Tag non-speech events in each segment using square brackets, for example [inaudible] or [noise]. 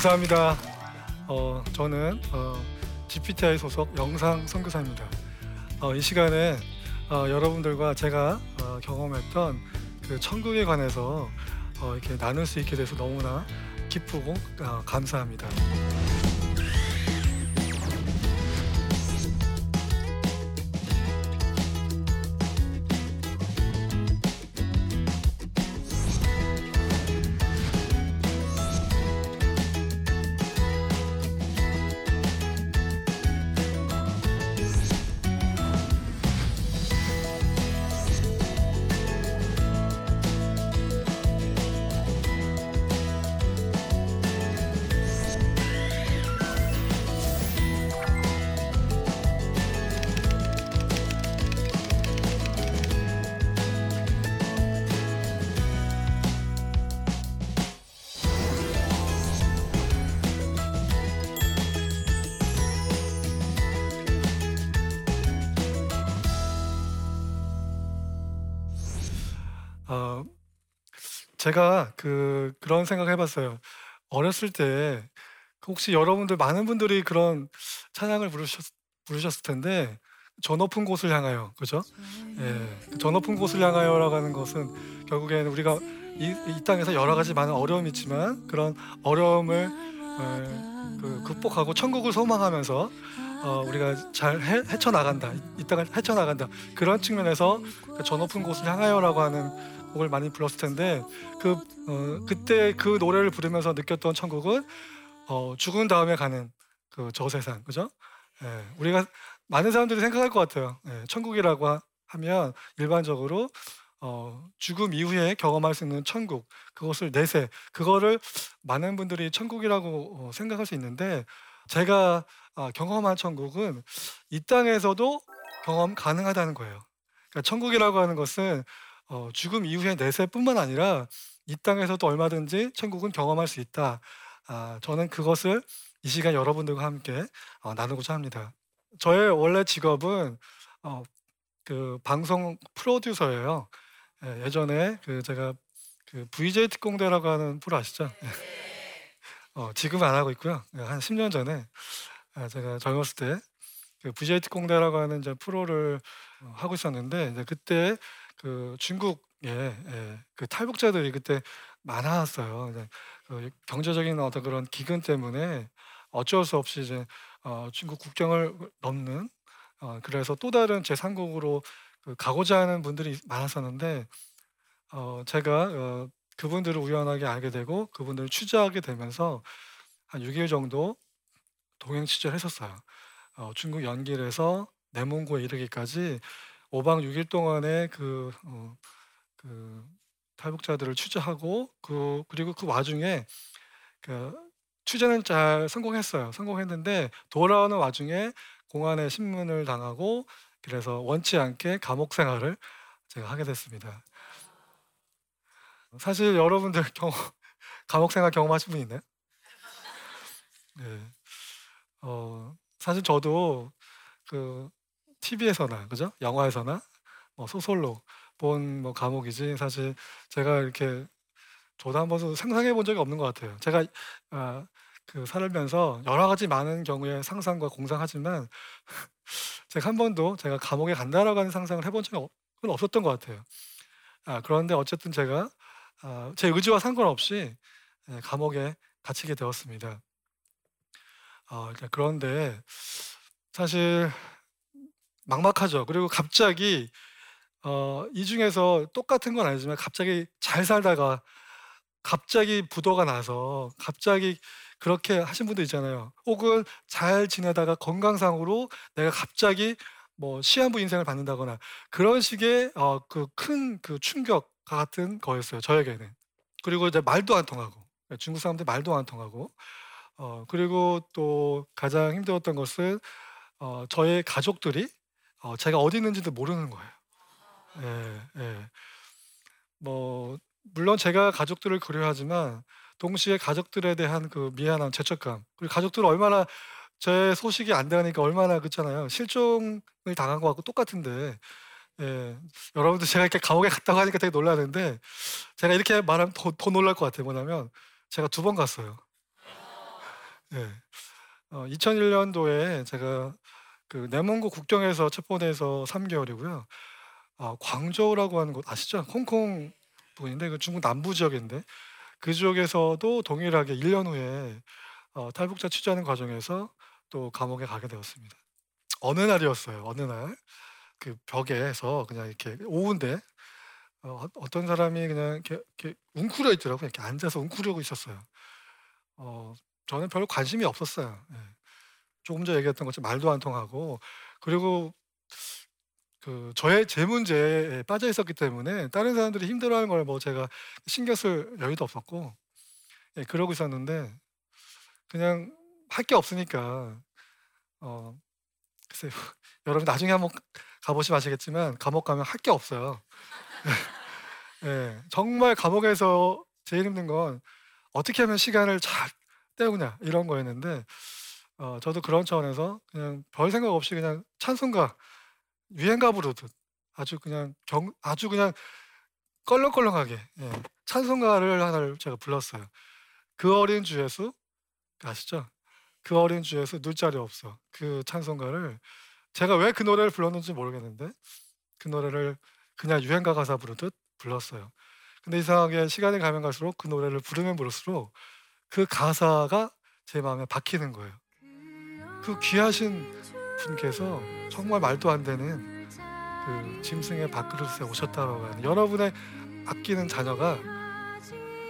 감사합니다. 어, 저는 어, GPTI 소속 영상 선교사입니다. 어, 이 시간에 어, 여러분들과 제가 어, 경험했던 그 천국에 관해서 어, 이렇게 나눌 수 있게 돼서 너무나 기쁘고 어, 감사합니다. 제가 그 그런 생각을 해봤어요. 어렸을 때 혹시 여러분들 많은 분들이 그런 찬양을 부르셨, 부르셨을 텐데 저 높은 곳을 향하여 그죠? 예, 저 높은 곳을 향하여라고 하는 것은 결국에는 우리가 이, 이 땅에서 여러 가지 많은 어려움이 있지만 그런 어려움을 어, 그 극복하고 천국을 소망하면서 어, 우리가 잘 헤, 헤쳐나간다 이, 이 땅을 헤쳐나간다 그런 측면에서 그 저 높은 곳을 향하여라고 하는 곡을 많이 불렀을 텐데 그 어, 그때 그 노래를 부르면서 느꼈던 천국은 어, 죽은 다음에 가는 그 저세상 그죠? 예, 우리가 많은 사람들이 생각할 것 같아요. 예, 천국이라고 하- 하면 일반적으로 어, 죽음 이후에 경험할 수 있는 천국 그것을 내세 그거를 많은 분들이 천국이라고 어, 생각할 수 있는데 제가 아, 경험한 천국은 이 땅에서도 경험 가능하다는 거예요. 그러니까 천국이라고 하는 것은 어, 죽음 이후의 내세뿐만 아니라 이 땅에서도 얼마든지 천국은 경험할 수 있다. 아, 저는 그것을 이 시간 여러분들과 함께 어, 나누고자 합니다. 저의 원래 직업은 어, 그 방송 프로듀서예요. 예, 예전에 그 제가 그 VJ 특공대라고 하는 프로 아시죠? [laughs] 어, 지금은 안 하고 있고요. 예, 한 10년 전에 아, 제가 젊었을 때 그 VJ 특공대라고 하는 이제 프로를 어, 하고 있었는데 이제 그때 그 중국에 예, 그 탈북자들이 그때 많았어요. 그 경제적인 어떤 그런 기근 때문에 어쩔 수 없이 이제 어, 중국 국경을 넘는 어, 그래서 또 다른 제3국으로 그 가고자 하는 분들이 많았었는데 어, 제가 어, 그분들을 우연하게 알게 되고 그분들을 취재하게 되면서 한 6일 정도 동행 취재를 했었어요. 어, 중국 연길에서 내몽고에 이르기까지 5박 6일 동안의 그, 어, 그 탈북자들을 취재하고 그 그리고 그 와중에 그 취재는 잘 성공했어요. 성공했는데 돌아오는 와중에 공안에 신문을 당하고 그래서 원치 않게 감옥 생활을 제가 하게 됐습니다. 사실 여러분들 [laughs] 경험, 감옥 생활 경험하신 분 있나요? 네. 어, 사실 저도 그 TV에서나 그죠? 영화에서나 뭐 소설로 본 뭐 감옥이지 사실 제가 이렇게 저도 한 번도 상상해 본 적이 없는 것 같아요. 제가 아, 그 살면서 여러 가지 많은 경우에 상상과 공상하지만 [laughs] 제가 한 번도 제가 감옥에 간다라고 하는 상상을 해본 그건 없었던 것 같아요. 아, 그런데 어쨌든 제가 아, 제 의지와 상관없이 예, 감옥에 갇히게 되었습니다. 어, 그런데 사실 막막하죠. 그리고 갑자기 어, 이 중에서 똑같은 건 아니지만 갑자기 잘 살다가 갑자기 부도가 나서 갑자기 그렇게 하신 분도 있잖아요. 혹은 잘 지내다가 건강상으로 내가 갑자기 뭐 시한부 인생을 받는다거나 그런 식의 어, 그큰그 충격 같은 거였어요. 저에게는. 그리고 이제 말도 안 통하고 중국 사람들 말도 안 통하고 어, 그리고 또 가장 힘들었던 것은 어, 저의 가족들이 어, 제가 어디 있는지도 모르는 거예요. 예, 예. 뭐 물론 제가 가족들을 그리워하지만 동시에 가족들에 대한 그 미안함, 죄책감 그리고 가족들 얼마나 제 소식이 안 되니까 얼마나 그렇잖아요. 실종을 당한 것같고 똑같은데 예, 여러분들 제가 이렇게 감옥에 갔다고 하니까 되게 놀라는데 제가 이렇게 말하면 더, 더 놀랄 것 같아요. 뭐냐면 제가 두 번 갔어요. 네. 어 2001년도에 제가 그 내몽고 국경에서 첩보돼서 3 개월이고요. 아 광저우라고 하는 곳 아시죠? 홍콩 부근인데 그 중국 남부 지역인데 그 지역에서도 동일하게 1년 후에 어 탈북자 취재하는 과정에서 또 감옥에 가게 되었습니다. 어느 날이었어요. 어느 날 그 벽에서 그냥 이렇게 오후인데 어 어떤 사람이 그냥 이렇게 이렇게 웅크려 있더라고요. 이렇게 앉아서 웅크리고 있었어요. 어 저는 별로 관심이 없었어요. 예. 조금 전에 얘기했던 것처럼 말도 안 통하고 그리고 그 저의 제 문제에 빠져 있었기 때문에 다른 사람들이 힘들어하는 걸 뭐 제가 신경 쓸 여유도 없었고 예 그러고 있었는데 그냥 할 게 없으니까 어 글쎄요. [laughs] 여러분 나중에 한번 가 보시면 아시겠지만 감옥 가면 할 게 없어요. [laughs] 예. 정말 감옥에서 제일 힘든 건 '어떻게 하면 시간을 잘 때우냐.' 이런 거였는데 어 저도 그런 차원에서 그냥 별 생각 없이 그냥 찬송가 유행가 부르듯 아주 그냥 경 아주 그냥 껄렁껄렁하게 예 찬송가를 하나를 제가 불렀어요. 그 어린 주 예수 아시죠? 그 어린 주 예수 눈 자리 없어. 그 찬송가를 제가 왜 그 노래를 불렀는지 모르겠는데 그 노래를 그냥 유행가 가사 부르듯 불렀어요. 근데 이상하게 시간이 가면 갈수록 그 노래를 부르면 부를수록 그 가사가 제 마음에 박히는 거예요. 그 귀하신 분께서 정말 말도 안 되는 그 짐승의 밥그릇에 오셨다라고 하는 여러분의 아끼는 자녀가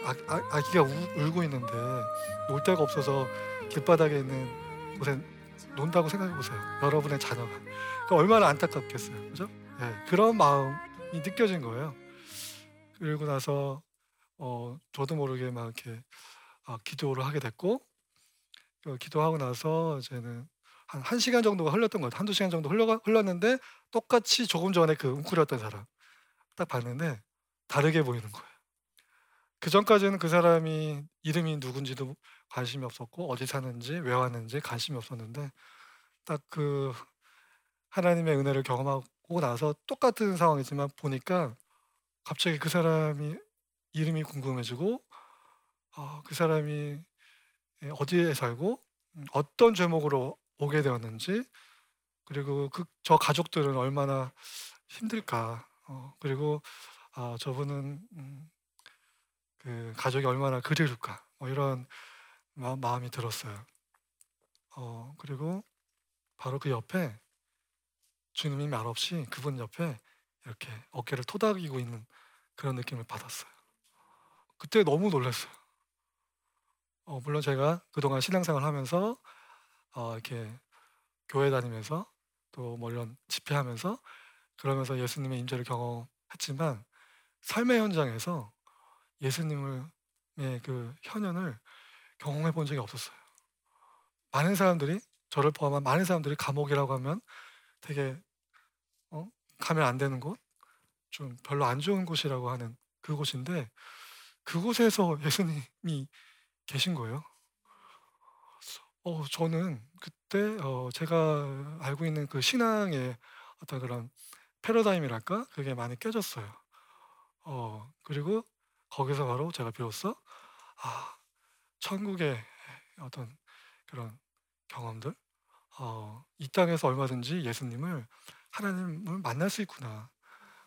아, 아, 아기가 우, 울고 있는데 놀 데가 없어서 길바닥에 있는 곳에 논다고 생각해 보세요. 여러분의 자녀가 그 얼마나 안타깝겠어요, 그죠? 예, 그런 마음이 느껴진 거예요. 그리고 나서 어, 저도 모르게 막 이렇게 아, 기도를 하게 됐고 어, 기도하고 나서 이제는 한 1 시간 정도가 흘렀던 것 같아요. 1-2 시간 정도 흘렀는데 똑같이 조금 전에 그 웅크렸던 사람 딱 봤는데 다르게 보이는 거예요. 그 전까지는 그 사람이 이름이 누군지도 관심이 없었고 어디 사는지 왜 왔는지 관심이 없었는데 딱 그 하나님의 은혜를 경험하고 나서 똑같은 상황이지만 보니까 갑자기 그 사람이 이름이 궁금해지고 어, 그 사람이 예, 어디에 살고 음, 어떤 제목으로 오게 되었는지 그리고 그 저 가족들은 얼마나 힘들까 어, 그리고 아, 저분은 음, 그 가족이 얼마나 그리울까 뭐 이런 마, 마음이 들었어요. 어, 그리고 바로 그 옆에 주님이 말없이 그분 옆에 이렇게 어깨를 토닥이고 있는 그런 느낌을 받았어요. 그때 너무 놀랐어요. 어, 물론 제가 그동안 신앙생활 하면서 어, 이렇게 교회 다니면서 또 뭐 이런 집회하면서 그러면서 예수님의 임재를 경험했지만 삶의 현장에서 예수님의 그 현현을 경험해 본 적이 없었어요. 많은 사람들이 저를 포함한 많은 사람들이 감옥이라고 하면 되게 어? 가면 안 되는 곳, 좀 별로 안 좋은 곳이라고 하는 그곳인데 그곳에서 예수님이 계신 거예요. 어 저는 그때 어 제가 알고 있는 그 신앙의 어떤 그런 패러다임이랄까? 그게 많이 깨졌어요. 어 그리고 거기서 바로 제가 비로소 아 천국의 어떤 그런 경험들 어 이 땅에서 얼마든지 예수님을 하나님을 만날 수 있구나.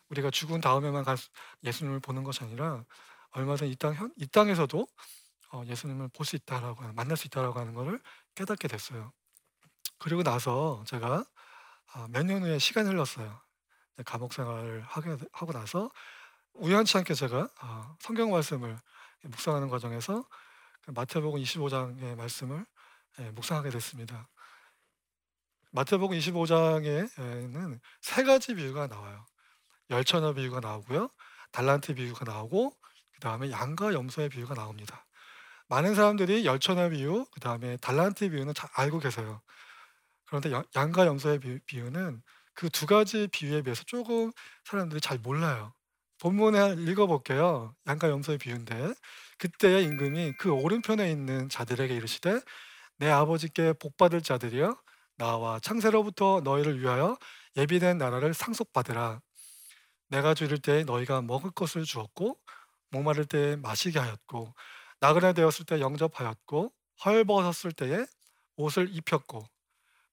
우리가 죽은 다음에만 갈 예수님을 보는 것이 아니라 얼마든지 이땅현이 땅에서도 어 예수님을 볼 수 있다라고 하는 만날 수 있다라고 하는 거를 깨닫게 됐어요. 그리고 나서 제가 아몇년 후에 시간이 흘렀어요. 감옥 생활을 하게 하고 나서 우연치 않게 제가 아 성경 말씀을 묵상하는 과정에서 그 마태복음 25 장의 말씀을 예 묵상하게 됐습니다. 마태복음 25 장에는 세 가지 비유가 나와요. 열처녀 비유가 나오고요. 달란트 비유가 나오고 그 다음에 양과 염소의 비유가 나옵니다. 많은 사람들이 열처녀 비유, 그 다음에 달란트 비유는 잘 알고 계세요. 그런데 양 양과 염소의 비 비유는 그 두 가지 비유에 비해서 조금 사람들이 잘 몰라요. 본문에 읽어 볼게요. 양과 염소의 비유인데 그때의 임금이 그 오른편에 있는 자들에게 이르시되 내 아버지께 복 받을 자들이여 나와 창세로부터 너희를 위하여 예비된 나라를 상속받으라. 내가 줄일 때에 너희가 먹을 것을 주었고 목마를 때에 마시게 하였고 나그네 되었을 때 영접하였고 헐벗었을 때에 옷을 입혔고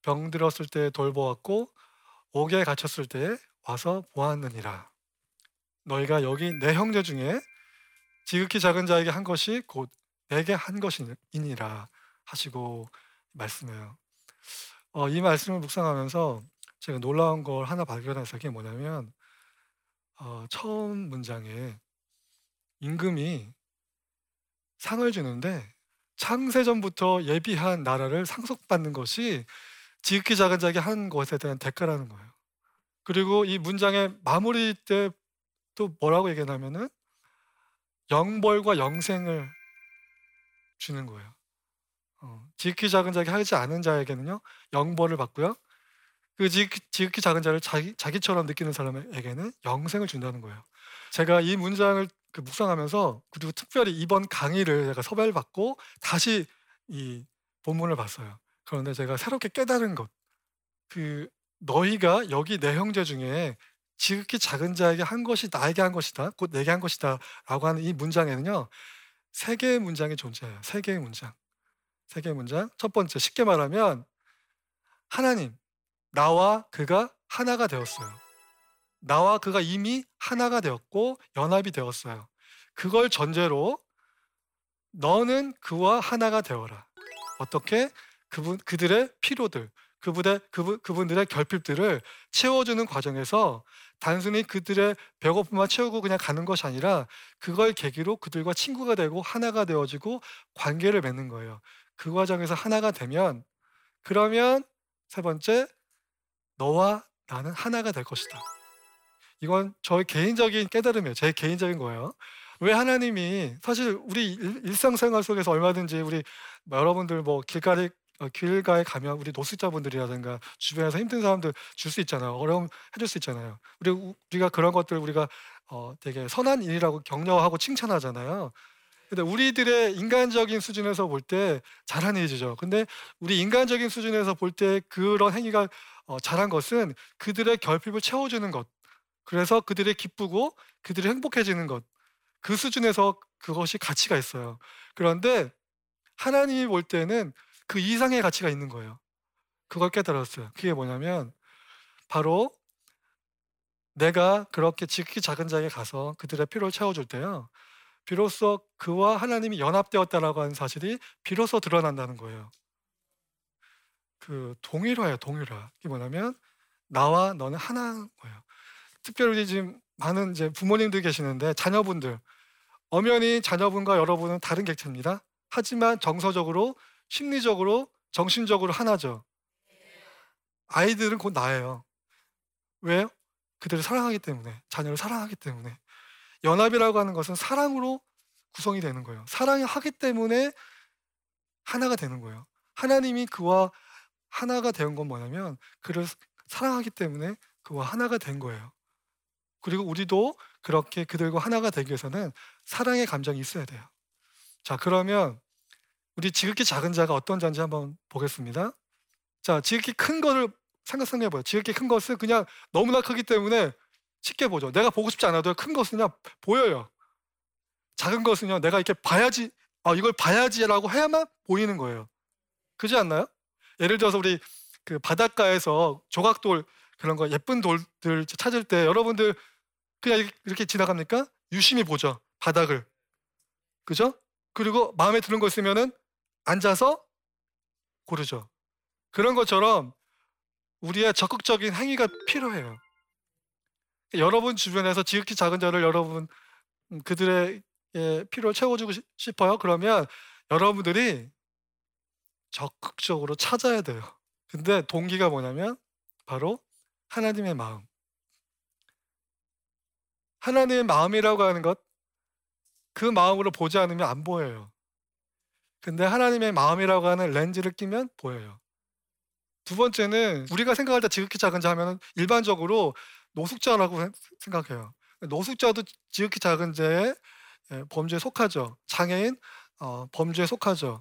병들었을 때에 돌보았고 옥에 갇혔을 때에 와서 보았느니라. 너희가 여기 내 형제 중에 지극히 작은 자에게 한 것이 곧 내게 한 것이니라 하시고 말씀해요. 어, 이 말씀을 묵상하면서 제가 놀라운 걸 하나 발견해서 그게 뭐냐면 어, 처음 문장에 임금이 상을 주는데 창세전부터 예비한 나라를 상속받는 것이 지극히 작은 자에게 한 것에 대한 대가라는 거예요. 그리고 이 문장의 마무리 때 또 뭐라고 얘기하냐면은 영벌과 영생을 주는 거예요. 어, 지극히 작은 자에게 하지 않은 자에게는요 영벌을 받고요. 그 지극히, 지극히 작은 자를 자기, 자기처럼 느끼는 사람에게는 영생을 준다는 거예요. 제가 이 문장을 그 묵상하면서 그리고 특별히 이번 강의를 제가 섭외를 받고 다시 이 본문을 봤어요. 그런데 제가 새롭게 깨달은 것, 그 너희가 여기 내 형제 중에 지극히 작은 자에게 한 것이 나에게 한 것이다, 곧 내게 한 것이다 라고 하는 이 문장에는요 세 개의 문장이 존재해요. 세 개의 문장, 세 개의 문장. 첫 번째 쉽게 말하면 하나님, 나와 그가 하나가 되었어요. 나와 그가 이미 하나가 되었고 연합이 되었어요. 그걸 전제로 너는 그와 하나가 되어라. 어떻게? 그분 그들의 피로들, 그분의 그분 그분들의 결핍들을 채워주는 과정에서 단순히 그들의 배고픔만 채우고 그냥 가는 것이 아니라 그걸 계기로 그들과 친구가 되고 하나가 되어지고 관계를 맺는 거예요. 그 과정에서 하나가 되면 그러면 세 번째 너와 나는 하나가 될 것이다. 이건 저의 개인적인 깨달음이에요. 제 개인적인 거예요. 왜 하나님이 사실 우리 일상생활 속에서 얼마든지 우리 뭐 여러분들 뭐 길가에 어, 길가에 가면 우리 노숙자분들이라든가 주변에서 힘든 사람들 줄 수 있잖아요. 어려움 해줄 수 있잖아요. 우리 우리가 그런 것들 우리가 어, 되게 선한 일이라고 격려하고 칭찬하잖아요. 근데 우리들의 인간적인 수준에서 볼 때 잘한 일이죠. 근데 우리 인간적인 수준에서 볼 때 그런 행위가 어, 잘한 것은 그들의 결핍을 채워주는 것. 그래서 그들이 기쁘고 그들이 행복해지는 것. 그 수준에서 그것이 가치가 있어요. 그런데 하나님이 볼 때는 그 이상의 가치가 있는 거예요. 그걸 깨달았어요. 그게 뭐냐면 바로 내가 그렇게 지극히 작은 자에게 가서 그들의 필요를 채워줄 때요. 비로소 그와 하나님이 연합되었다라고 하는 사실이 비로소 드러난다는 거예요. 그 동일화예요, 동일화. 이게 뭐냐면 나와 너는 하나인 거예요. 특별히 지금 많은 이제 부모님들 계시는데 자녀분들 엄연히 자녀분과 여러분은 다른 객체입니다. 하지만 정서적으로 심리적으로 정신적으로 하나죠. 아이들은 곧 나예요. 왜요? 그들을 사랑하기 때문에 자녀를 사랑하기 때문에 연합이라고 하는 것은 사랑으로 구성이 되는 거예요. 사랑을 하기 때문에 하나가 되는 거예요. 하나님이 그와 하나가 된건 뭐냐면 그를 사랑하기 때문에 그와 하나가 된 거예요. 그리고 우리도 그렇게 그들과 하나가 되기 위해서는 사랑의 감정이 있어야 돼요. 자, 그러면 우리 지극히 작은 자가 어떤 자인지 한번 보겠습니다. 자, 지극히 큰 거를 생각해 봐요. 지극히 큰 것은 그냥 너무나 크기 때문에 쉽게 보죠. 내가 보고 싶지 않아도 큰 것은 그냥 보여요. 작은 것은요, 내가 이렇게 봐야지, 아, 이걸 봐야지라고 해야만 보이는 거예요. 그지 않나요? 예를 들어서 우리 그 바닷가에서 조각돌 그런 거 예쁜 돌들 찾을 때 여러분들 그냥 이렇게 지나갑니까? 유심히 보죠. 바닥을. 그죠? 그리고 마음에 드는 거 있으면은 앉아서 고르죠. 그런 것처럼 우리의 적극적인 행위가 필요해요. 여러분 주변에서 지극히 작은 자를 여러분 음, 그들의 필요를 채워주고 싶어요. 그러면 여러분들이 적극적으로 찾아야 돼요. 근데 동기가 뭐냐면 바로 하나님의 마음. 하나님의 마음이라고 하는 것, 그 마음으로 보지 않으면 안 보여요. 근데 하나님의 마음이라고 하는 렌즈를 끼면 보여요. 두 번째는 우리가 생각할 때 지극히 작은 자 하면 일반적으로 노숙자라고 생각해요. 노숙자도 지극히 작은 죄의 예, 범죄에 속하죠. 장애인 어, 범죄에 속하죠.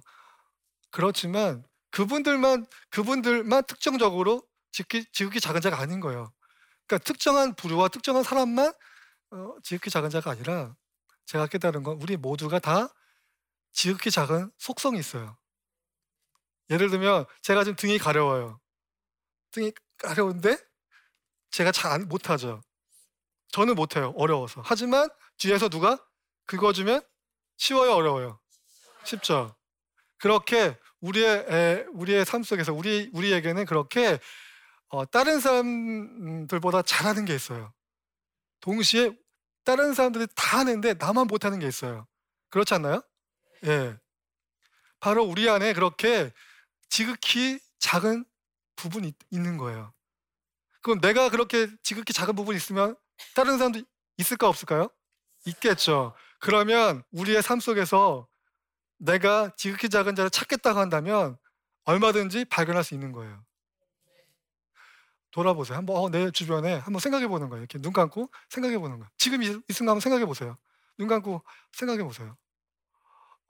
그렇지만 그분들만 그분들만 특정적으로 지극히, 지극히 작은 자가 아닌 거예요. 그러니까 특정한 부류와 특정한 사람만 어, 지극히 작은 자가 아니라 제가 깨달은 건 우리 모두가 다 지극히 작은 속성이 있어요. 예를 들면 제가 지금 등이 가려워요. 등이 가려운데 제가 잘 못하죠. 저는 못해요. 어려워서. 하지만 뒤에서 누가 긁어주면 쉬워요, 어려워요. 쉽죠. 그렇게 우리의 에, 우리의 삶 속에서 우리 우리에게는 그렇게 어, 다른 사람들보다 잘하는 게 있어요. 동시에 다른 사람들이 다 하는데 나만 못하는 게 있어요. 그렇지 않나요? 예. 바로 우리 안에 그렇게 지극히 작은 부분이 있는 거예요. 그럼 내가 그렇게 지극히 작은 부분이 있으면 다른 사람도 있을까 없을까요? 있겠죠. 그러면 우리의 삶 속에서 내가 지극히 작은 자를 찾겠다고 한다면 얼마든지 발견할 수 있는 거예요. 돌아보세요. 한번 어, 내 주변에 한번 생각해 보는 거예요. 이렇게 눈 감고 생각해 보는 거예요. 지금 이, 이 순간 한번 생각해 보세요. 눈 감고 생각해 보세요.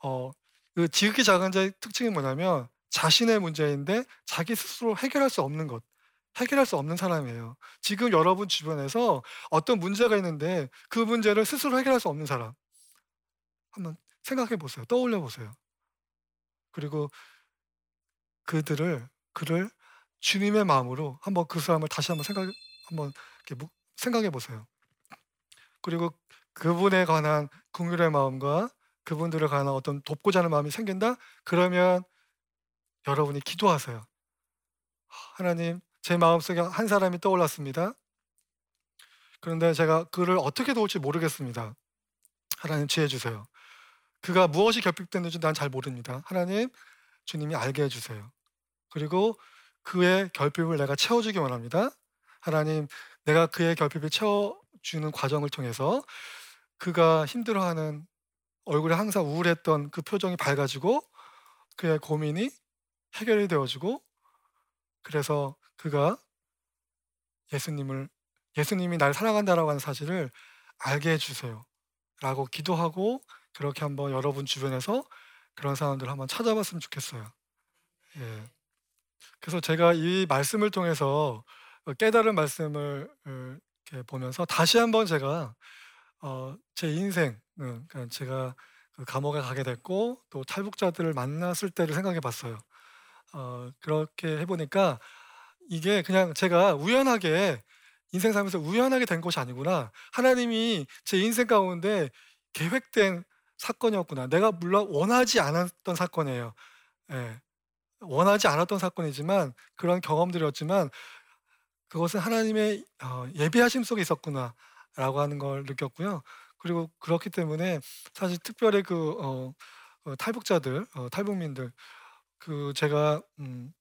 어, 그 지극히 작은 자의 특징이 뭐냐면 자신의 문제인데 자기 스스로 해결할 수 없는 것. 해결할 수 없는 사람이에요. 지금 여러분 주변에서 어떤 문제가 있는데 그 문제를 스스로 해결할 수 없는 사람. 한번 생각해 보세요. 떠올려 보세요. 그리고 그들을 그를 주님의 마음으로 한번 그 사람을 다시 한번 생각 한번 생각해 보세요. 그리고 그분에 관한 긍휼의 마음과 그분들을 관한 어떤 돕고자 하는 마음이 생긴다? 그러면 여러분이 기도하세요. 하나님, 제 마음속에 한 사람이 떠올랐습니다. 그런데 제가 그를 어떻게 도울지 모르겠습니다. 하나님 지혜 주세요. 그가 무엇이 결핍됐는지 난 잘 모릅니다. 하나님, 주님이 알게 해주세요. 그리고 그의 결핍을 내가 채워주기 원합니다. 하나님, 내가 그의 결핍을 채워주는 과정을 통해서 그가 힘들어하는 얼굴에 항상 우울했던 그 표정이 밝아지고 그의 고민이 해결이 되어지고 그래서 그가 예수님을 예수님이 날 사랑한다라고 하는 사실을 알게 해주세요. 라고 기도하고 그렇게 한번 여러분 주변에서 그런 사람들 한번 찾아봤으면 좋겠어요. 예. 그래서 제가 이 말씀을 통해서 깨달은 말씀을 이렇게 보면서 다시 한번 제가 어, 제 인생, 그러니까 제가 그 감옥에 가게 됐고 또 탈북자들을 만났을 때를 생각해 봤어요. 어, 그렇게 해보니까 이게 그냥 제가 우연하게 인생 살면서 우연하게 된 것이 아니구나. 하나님이 제 인생 가운데 계획된 사건이었구나. 내가 물론 원하지 않았던 사건이에요. 예. 원하지 않았던 사건이지만 그런 경험들이었지만 그것은 하나님의 어, 예비하심 속에 있었구나라고 하는 걸 느꼈고요. 그리고 그렇기 때문에 사실 특별히 그 어, 어, 탈북자들, 어, 탈북민들 그 제가 음,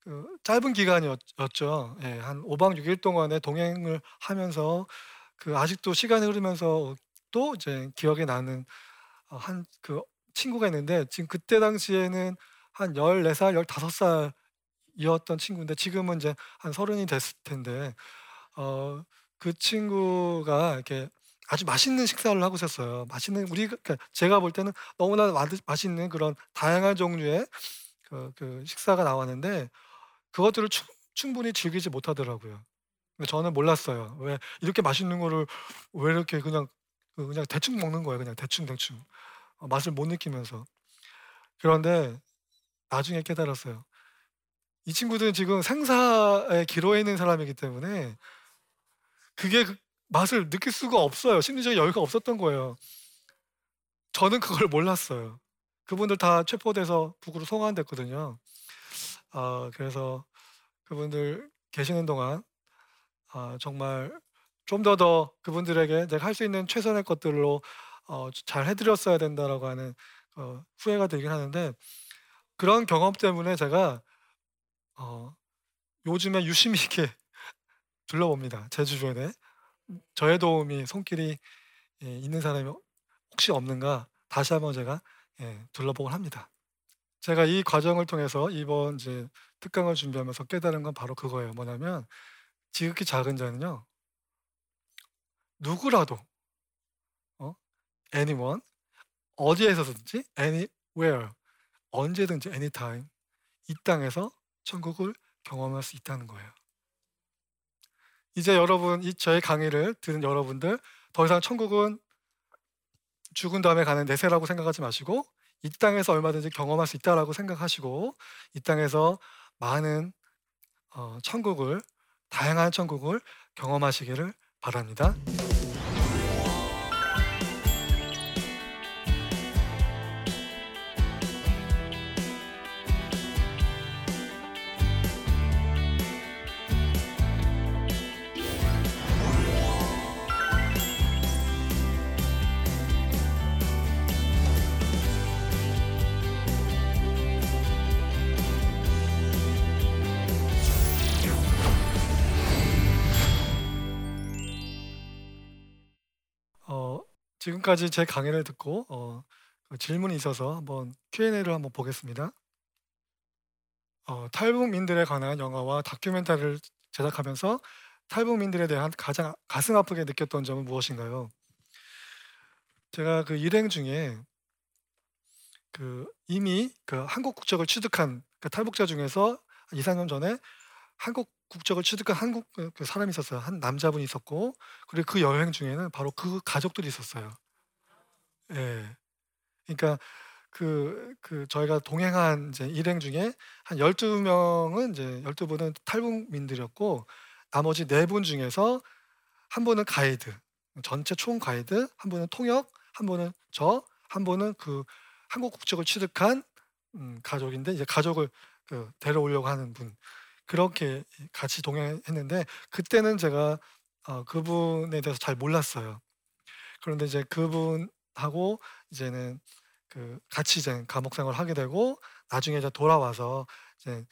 그 짧은 기간이었죠. 예, 한 5박 6일 동안의 동행을 하면서 그 아직도 시간이 흐르면서 또 이제 기억에 나는 어, 한그 친구가 있는데 지금 그때 당시에는 한 14살, 15살 이었던 친구인데 지금은 이제 한 서른이 됐을 텐데 어, 그 친구가 이렇게 아주 맛있는 식사를 하고 있었어요. 맛있는 우리 그러니까 제가 볼 때는 너무나 맛있는 그런 다양한 종류의 그, 그 식사가 나왔는데 그것들을 충, 충분히 즐기지 못하더라고요. 저는 몰랐어요. 왜 이렇게 맛있는 거를 왜 이렇게 그냥 그 그냥 대충 먹는 거예요. 그냥 대충 대충 어, 맛을 못 느끼면서. 그런데 나중에 깨달았어요. 이 친구들은 지금 생사에 기로에 있는 사람이기 때문에 그게 그 맛을 느낄 수가 없어요. 심리적인 여유가 없었던 거예요. 저는 그걸 몰랐어요. 그분들 다 체포돼서 북으로 송환됐거든요. 어, 그래서 그분들 계시는 동안 어, 정말 좀 더더 그분들에게 내가 할 수 있는 최선의 것들로 어, 잘 해드렸어야 된다라고 하는 어, 후회가 되긴 하는데 그런 경험 때문에 제가 어, 요즘에 유심히 이렇게 [laughs] 둘러봅니다. 제 주변에 저의 도움이 손길이 예, 있는 사람이 혹시 없는가 다시 한번 제가 예, 둘러보곤 합니다. 제가 이 과정을 통해서 이번 이제 특강을 준비하면서 깨달은 건 바로 그거예요. 뭐냐면 지극히 작은 자는요. 누구라도 어? anyone 어디에서든지 anywhere 언제든지 anytime 이 땅에서 천국을 경험할 수 있다는 거예요. 이제 여러분 이 저의 강의를 들은 여러분들 더 이상 천국은 죽은 다음에 가는 내세라고 생각하지 마시고 이 땅에서 얼마든지 경험할 수 있다라고 생각하시고 이 땅에서 많은 어, 천국을 다양한 천국을 경험하시기를 바랍니다. 지금까지 제 강의를 듣고 어, 그 질문이 있어서 한번 Q&A를 한번 보겠습니다. 어, 탈북민들에 관한 영화와 다큐멘터리를 제작하면서 탈북민들에 대한 가장 가슴 아프게 느꼈던 점은 무엇인가요? 제가 그 일행 중에 그 이미 그 한국 국적을 취득한 그 탈북자 중에서 2, 3년 전에 한국 국적을 취득한 한국 그, 그 사람이 있었어요. 한 남자분이 있었고 그리고 그 여행 중에는 바로 그 가족들이 있었어요. 예. 그러니까 그, 그 저희가 동행한 이제 일행 중에 한 12명은 이제 12분은 탈북민들이었고 나머지 4분 중에서 한 분은 가이드, 전체 총 가이드, 한 분은 통역, 한 분은 저, 한 분은 그 한국 국적을 취득한 음, 가족인데 이제 가족을 그 데려오려고 하는 분. 그렇게 같이 동행했는데 그때는 제가 어, 그분에 대해서 잘 몰랐어요. 그런데 이제 그분하고 이제는 그 같이 이제 감옥 생활을 하게 되고 나중에 이제 돌아와서 이제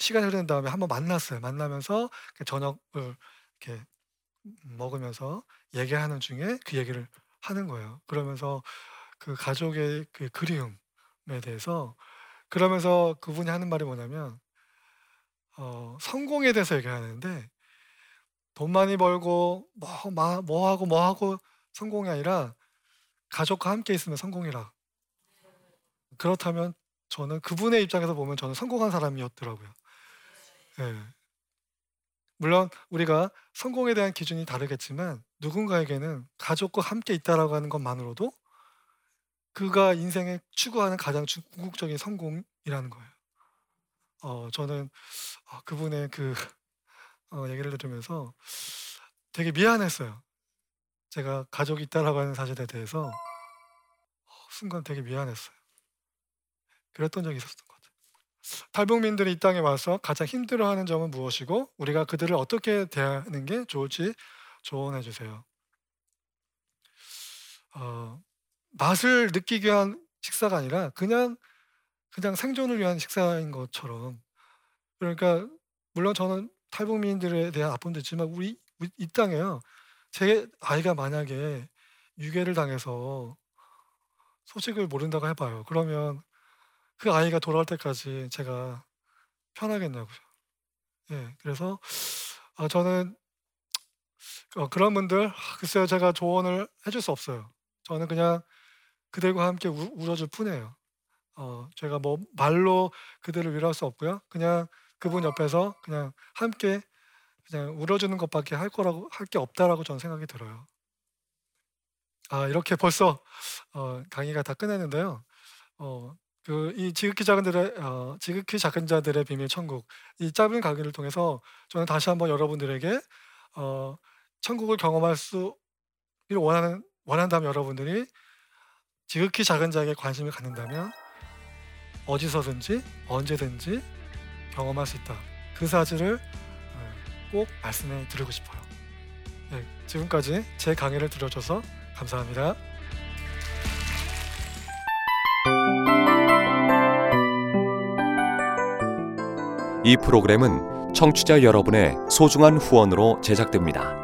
시간이 흐른 다음에 한번 만났어요. 만나면서 저녁을 이렇게 먹으면서 얘기하는 중에 그 얘기를 하는 거예요. 그러면서 그 가족의 그 그리움에 대해서 그러면서 그분이 하는 말이 뭐냐면 어, 성공에 대해서 얘기하는데 돈 많이 벌고 뭐, 뭐 하고 뭐 하고 성공이 아니라 가족과 함께 있으면 성공이라. 그렇다면 저는 그분의 입장에서 보면 저는 성공한 사람이었더라고요. 예. 물론 우리가 성공에 대한 기준이 다르겠지만 누군가에게는 가족과 함께 있다라고 하는 것만으로도 그가 인생에 추구하는 가장 궁극적인 성공이라는 거예요. 어, 저는 어, 그분의 그 [laughs] 어, 얘기를 들으면서 되게 미안했어요. 제가 가족이 있다라고 하는 사실에 대해서 어, 순간 되게 미안했어요. 그랬던 적이 있었던 것 같아요. 탈북민들이 이 땅에 와서 가장 힘들어하는 점은 무엇이고 우리가 그들을 어떻게 대하는 게 좋을지 조언해 주세요. 어, 맛을 느끼기 위한 식사가 아니라 그냥 그냥 생존을 위한 식사인 것처럼 그러니까 물론 저는 탈북민들에 대한 아픔도 있지만 우리 이 땅에요. 제 아이가 만약에 유괴를 당해서 소식을 모른다고 해 봐요. 그러면 그 아이가 돌아올 때까지 제가 편하겠냐고요. 예. 그래서 아 저는 어 그런 분들 글쎄요. 제가 조언을 해줄 수 없어요. 저는 그냥 그들과 함께 우 울어줄 뿐이에요. 어 제가 뭐 말로 그들을 위로할 수 없고요. 그냥 그분 옆에서 그냥 함께 그냥 울어주는 것밖에 할 거라고 할 게 없다라고 저는 생각이 들어요. 아 이렇게 벌써 어 강의가 다 끝났는데요. 어 그이 지극히 작은 들의 어 지극히 작은 자들의 비밀 천국 이 짧은 강의를 통해서 저는 다시 한번 여러분들에게 어 천국을 경험할 수를 원하는 원한다면 여러분들이 지극히 작은 자에게 관심을 갖는다면 어디서든지 언제든지 경험할 수 있다. 그 사실을 어, 꼭 말씀해 드리고 싶어요. 네, 지금까지 제 강의를 들어줘서 감사합니다. 이 프로그램은 청취자 여러분의 소중한 후원으로 제작됩니다.